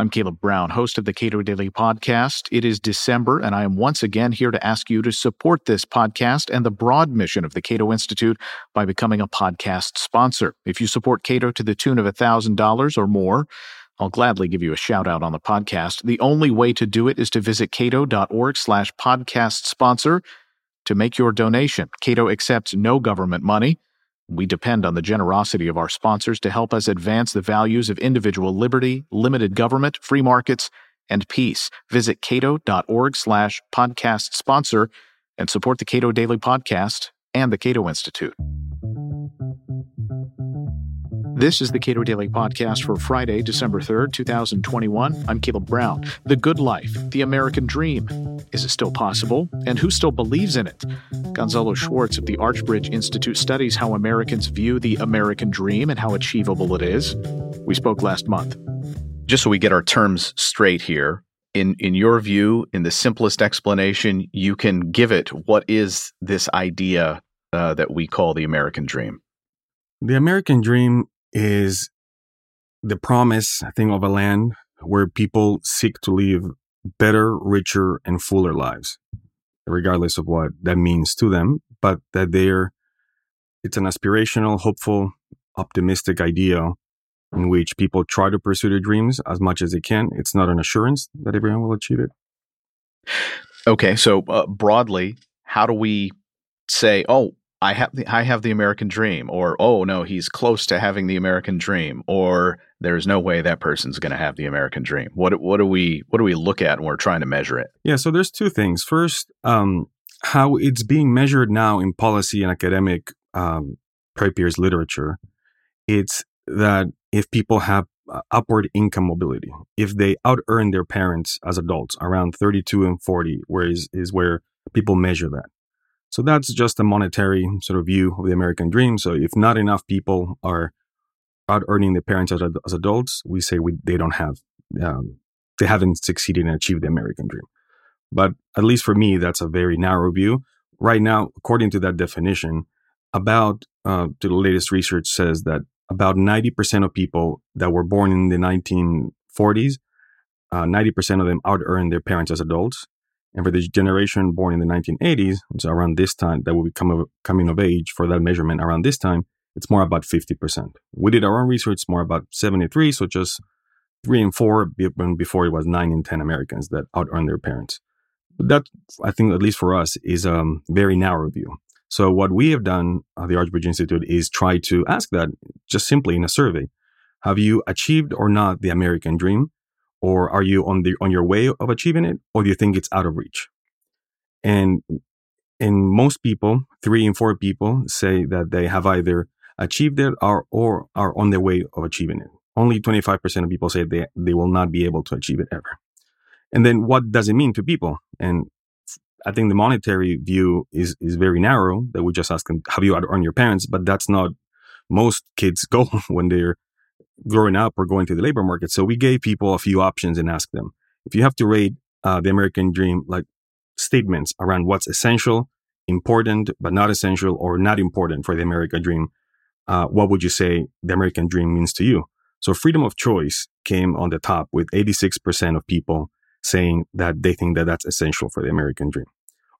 I'm Caleb Brown, host of the Cato Daily Podcast. It is December, and I am once again here to ask you to support this podcast and the broad mission of the Cato Institute by becoming a podcast sponsor. If you support Cato to the tune of $1,000 or more, I'll gladly give you a shout out on the podcast. The only way to do it is to visit cato.org slash podcast sponsor to make your donation. Cato accepts no government money. We depend on the generosity of our sponsors to help us advance the values of individual liberty, limited government, free markets, and peace. Visit cato.org slash podcast sponsor and support the Cato Daily Podcast and the Cato Institute. This is the Cato Daily Podcast for Friday, December 3rd, 2021. I'm Caleb Brown. The good life, the American dream. Is it still possible? And who still believes in it? Gonzalo Schwarz of the Archbridge Institute studies how Americans view the American dream and how achievable it is. We spoke last month. Just so we get our terms straight here, in in your view, in the simplest explanation you can give it, what is this idea uh, that we call the American dream? The American dream is the promise, I think, of a land where people seek to live better, richer, and fuller lives, regardless of what that means to them, but that they're, it's an aspirational, hopeful, optimistic idea in which people try to pursue their dreams as much as they can. It's not an assurance that everyone will achieve it. Okay. So, uh, broadly, how do we say, oh, I have the, I have the American dream, or oh no, he's close to having the American dream, or there's no way that person's going to have the American dream. What what do we what do we look at when we're trying to measure it? Yeah, so there's two things. First, um, how it's being measured now in policy and academic um, peers literature. It's that if people have uh, upward income mobility, if they out earn their parents as adults around 32 and 40, where is, is where people measure that. So that's just a monetary sort of view of the American dream. So if not enough people are out earning their parents as, as adults, we say we, they don't have, um, they haven't succeeded and achieved the American dream. But at least for me, that's a very narrow view. Right now, according to that definition, about uh, to the latest research says that about 90% of people that were born in the 1940s, uh, 90% of them out earned their parents as adults. And for the generation born in the 1980s, so around this time, that will be come of, coming of age for that measurement around this time, it's more about 50%. We did our own research, more about 73, so just three and four, before it was nine and 10 Americans that out earned their parents. But that, I think, at least for us, is a very narrow view. So what we have done at the Archbridge Institute is try to ask that just simply in a survey. Have you achieved or not the American dream? Or are you on the on your way of achieving it or do you think it's out of reach? And in most people three in four people say that they have either achieved it or or are on their way of achieving it. Only 25% of people say they, they will not be able to achieve it ever. And then what does it mean to people? And i think the monetary view is is very narrow that we just ask them have you earned your parents? But that's not most kids go when they're growing up or going to the labor market. So we gave people a few options and asked them if you have to rate uh, the American dream, like statements around what's essential, important, but not essential or not important for the American dream, uh, what would you say the American dream means to you? So freedom of choice came on the top with 86% of people saying that they think that that's essential for the American dream.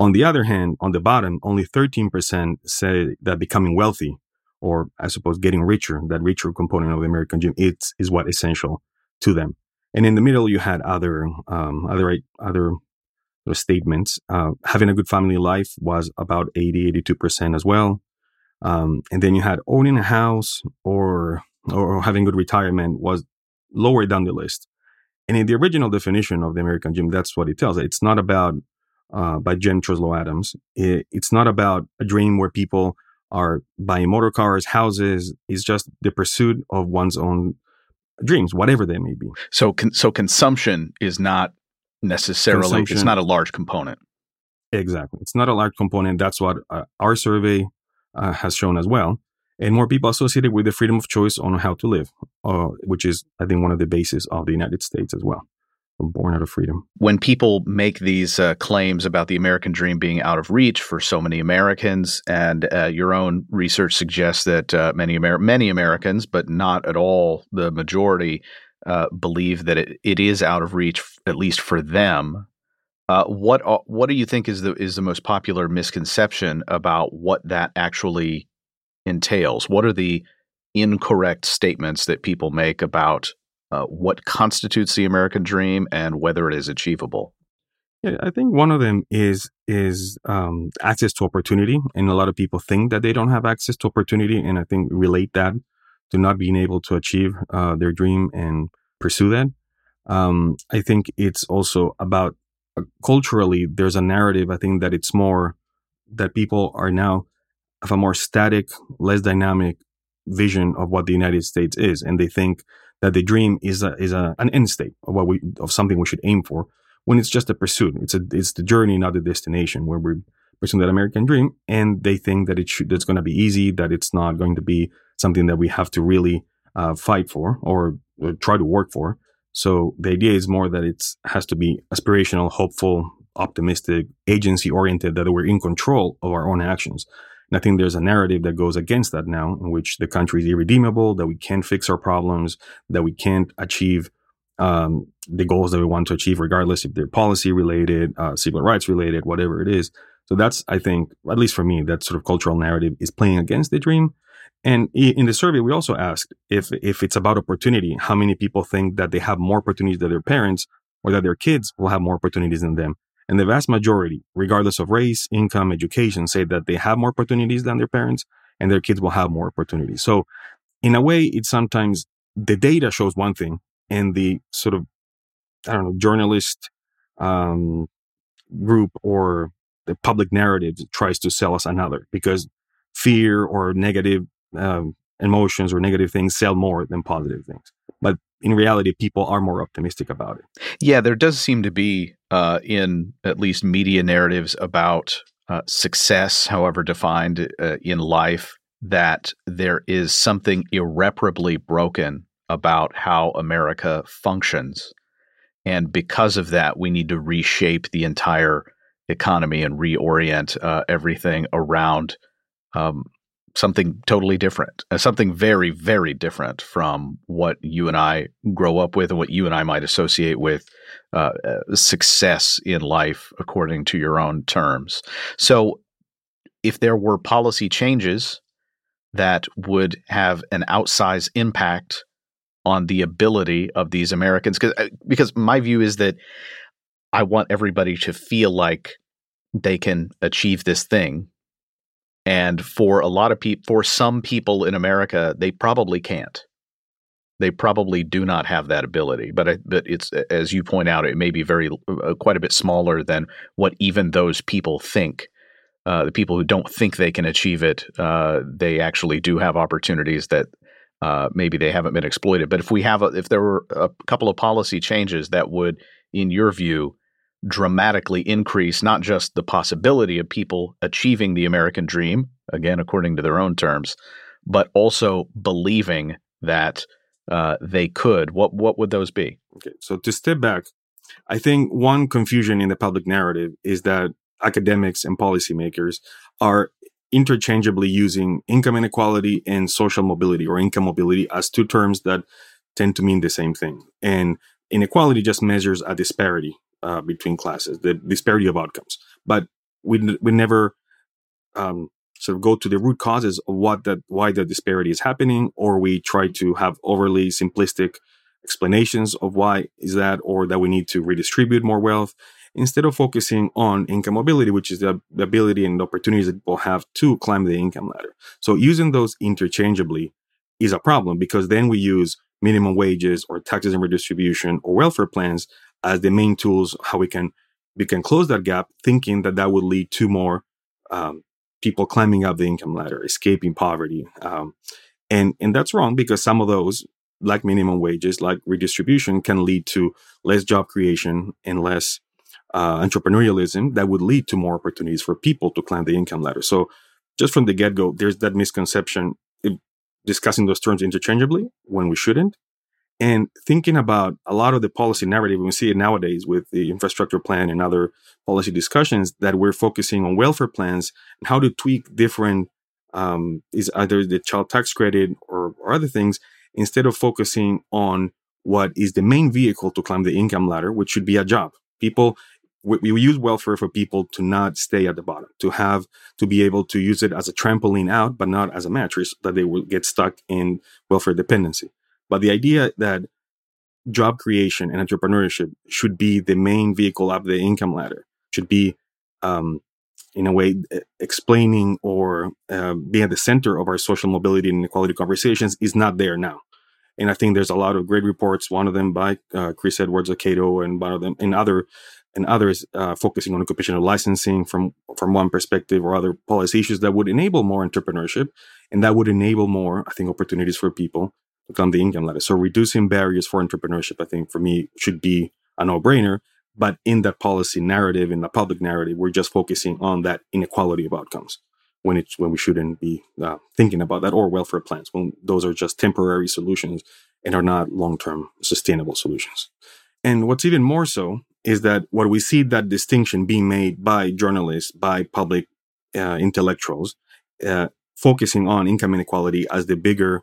On the other hand, on the bottom, only 13% say that becoming wealthy or I suppose getting richer, that richer component of the American dream, it is what essential to them. And in the middle, you had other, um, other, other statements. Uh, having a good family life was about 80, 82% as well. Um, and then you had owning a house or, or having good retirement was lower down the list. And in the original definition of the American dream, that's what it tells. It's not about, uh, by Jim Truslow Adams. It, it's not about a dream where people are buying motor cars, houses. Is just the pursuit of one's own dreams, whatever they may be. So, con- so consumption is not necessarily it's not a large component. Exactly, it's not a large component. That's what uh, our survey uh, has shown as well. And more people associated with the freedom of choice on how to live, uh, which is, I think, one of the bases of the United States as well born out of freedom. When people make these uh, claims about the American dream being out of reach for so many Americans, and uh, your own research suggests that uh, many Amer- many Americans, but not at all the majority, uh, believe that it, it is out of reach, at least for them. Uh, what what do you think is the is the most popular misconception about what that actually entails? What are the incorrect statements that people make about uh, what constitutes the American dream and whether it is achievable? Yeah, I think one of them is is um, access to opportunity, and a lot of people think that they don't have access to opportunity, and I think relate that to not being able to achieve uh, their dream and pursue that. Um, I think it's also about uh, culturally. There's a narrative. I think that it's more that people are now have a more static, less dynamic vision of what the United States is, and they think that the dream is a, is a, an end state of what we of something we should aim for when it's just a pursuit. It's a it's the journey, not the destination, where we're pursuing that American dream, and they think that it should that's going to be easy, that it's not going to be something that we have to really uh, fight for or, or, try to work for. So the idea is more that it has to be aspirational, hopeful, optimistic, agency oriented, that we're in control of our own actions. And I think there's a narrative that goes against that now, in which the country is irredeemable, that we can't fix our problems, that we can't achieve um, the goals that we want to achieve, regardless if they're policy related, uh, civil rights related, whatever it is. So that's, I think, at least for me, that sort of cultural narrative is playing against the dream. And in the survey, we also asked if if it's about opportunity, how many people think that they have more opportunities than their parents, or that their kids will have more opportunities than them. And the vast majority, regardless of race, income, education, say that they have more opportunities than their parents, and their kids will have more opportunities. So, in a way, it's sometimes the data shows one thing, and the sort of I don't know journalist um, group or the public narrative tries to sell us another because fear or negative um, emotions or negative things sell more than positive things. But in reality, people are more optimistic about it. Yeah, there does seem to be, uh, in at least media narratives about uh, success, however defined uh, in life, that there is something irreparably broken about how America functions. And because of that, we need to reshape the entire economy and reorient uh, everything around um, something totally different, uh, something very, very different from what you and I grow up with and what you and I might associate with uh, uh success in life according to your own terms. So, if there were policy changes that would have an outsized impact on the ability of these Americans because uh, because my view is that I want everybody to feel like they can achieve this thing. And for a lot of people, for some people in America, they probably can't. They probably do not have that ability. But but it's as you point out, it may be very uh, quite a bit smaller than what even those people think. Uh, the people who don't think they can achieve it, uh, they actually do have opportunities that uh, maybe they haven't been exploited. But if we have, a, if there were a couple of policy changes that would, in your view, dramatically increase not just the possibility of people achieving the American dream, again according to their own terms, but also believing that uh, they could, what what would those be? Okay, so to step back, I think one confusion in the public narrative is that academics and policymakers are interchangeably using income inequality and social mobility or income mobility as two terms that tend to mean the same thing. And inequality just measures a disparity uh, between classes, the disparity of outcomes. But we we never um, sort of go to the root causes of what that why the disparity is happening, or we try to have overly simplistic explanations of why is that, or that we need to redistribute more wealth instead of focusing on income mobility, which is the, the ability and the opportunities that people have to climb the income ladder. So using those interchangeably is a problem because then we use minimum wages or taxes and redistribution or welfare plans as the main tools how we can we can close that gap, thinking that that would lead to more um, people climbing up the income ladder, escaping poverty, um, and and that's wrong because some of those, like minimum wages, like redistribution, can lead to less job creation and less uh, entrepreneurialism that would lead to more opportunities for people to climb the income ladder. So, just from the get go, there's that misconception discussing those terms interchangeably when we shouldn't. And thinking about a lot of the policy narrative, we see it nowadays with the infrastructure plan and other policy discussions that we're focusing on welfare plans and how to tweak different, um, is either the child tax credit or, or other things instead of focusing on what is the main vehicle to climb the income ladder, which should be a job. People, we, we, use welfare for people to not stay at the bottom, to have, to be able to use it as a trampoline out, but not as a mattress that they will get stuck in welfare dependency. But the idea that job creation and entrepreneurship should be the main vehicle up the income ladder, should be, um, in a way, explaining or uh, being at the center of our social mobility and inequality conversations is not there now. And I think there's a lot of great reports. One of them by uh, Chris Edwards of Cato, and one of them and other and others uh, focusing on occupational licensing from from one perspective or other policy issues that would enable more entrepreneurship and that would enable more, I think, opportunities for people come the income ladder. So reducing barriers for entrepreneurship, I think, for me, should be a no brainer. But in that policy narrative, in the public narrative, we're just focusing on that inequality of outcomes when it's when we shouldn't be uh, thinking about that or welfare plans when those are just temporary solutions and are not long-term sustainable solutions and what's even more so is that what we see that distinction being made by journalists by public uh, intellectuals uh, focusing on income inequality as the bigger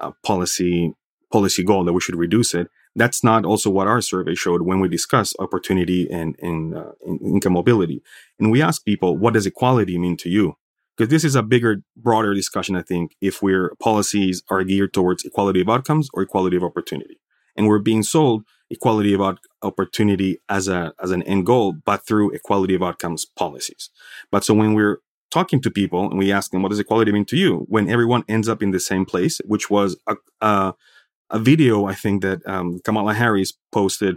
uh, policy policy goal that we should reduce it that's not also what our survey showed when we discussed opportunity and, and, uh, income mobility and we asked people what does equality mean to you because this is a bigger, broader discussion, I think, if we're policies are geared towards equality of outcomes or equality of opportunity. And we're being sold equality of opportunity as a as an end goal, but through equality of outcomes policies. But so when we're talking to people and we ask them, what does equality mean to you? When everyone ends up in the same place, which was a, a, a video, I think that um, Kamala Harris posted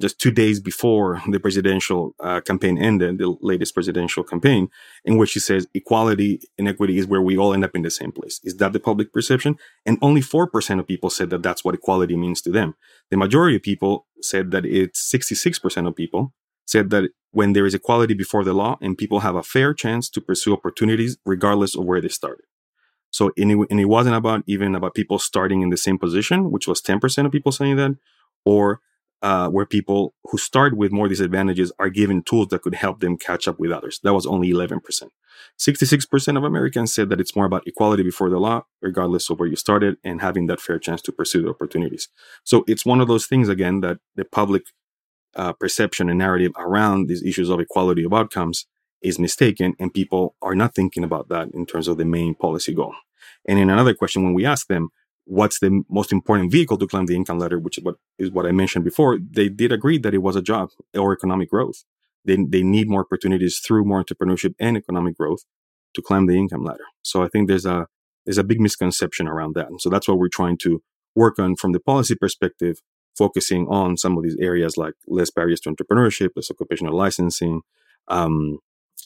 just two days before the presidential uh, campaign ended, the latest presidential campaign, in which she says equality and equity is where we all end up in the same place. Is that the public perception? And only 4% of people said that that's what equality means to them. The majority of people said that it's 66% of people said that when there is equality before the law and people have a fair chance to pursue opportunities regardless of where they started. So, and it, and it wasn't about even about people starting in the same position, which was 10% of people saying that, or uh, where people who start with more disadvantages are given tools that could help them catch up with others. That was only 11%. 66% of Americans said that it's more about equality before the law, regardless of where you started, and having that fair chance to pursue the opportunities. So it's one of those things, again, that the public uh, perception and narrative around these issues of equality of outcomes is mistaken, and people are not thinking about that in terms of the main policy goal. And in another question, when we ask them, what's the most important vehicle to climb the income ladder, which is what is what I mentioned before, they did agree that it was a job or economic growth. They, they need more opportunities through more entrepreneurship and economic growth to climb the income ladder. So I think there's a there's a big misconception around that. And so that's what we're trying to work on from the policy perspective, focusing on some of these areas like less barriers to entrepreneurship, less occupational licensing. Um,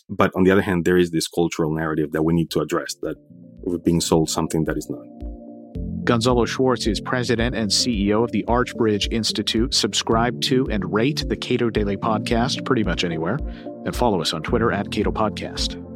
but on the other hand, there is this cultural narrative that we need to address that we're being sold something that is not. Gonzalo Schwarz is president and CEO of the Archbridge Institute. Subscribe to and rate the Cato Daily Podcast pretty much anywhere, and follow us on Twitter at Cato Podcast.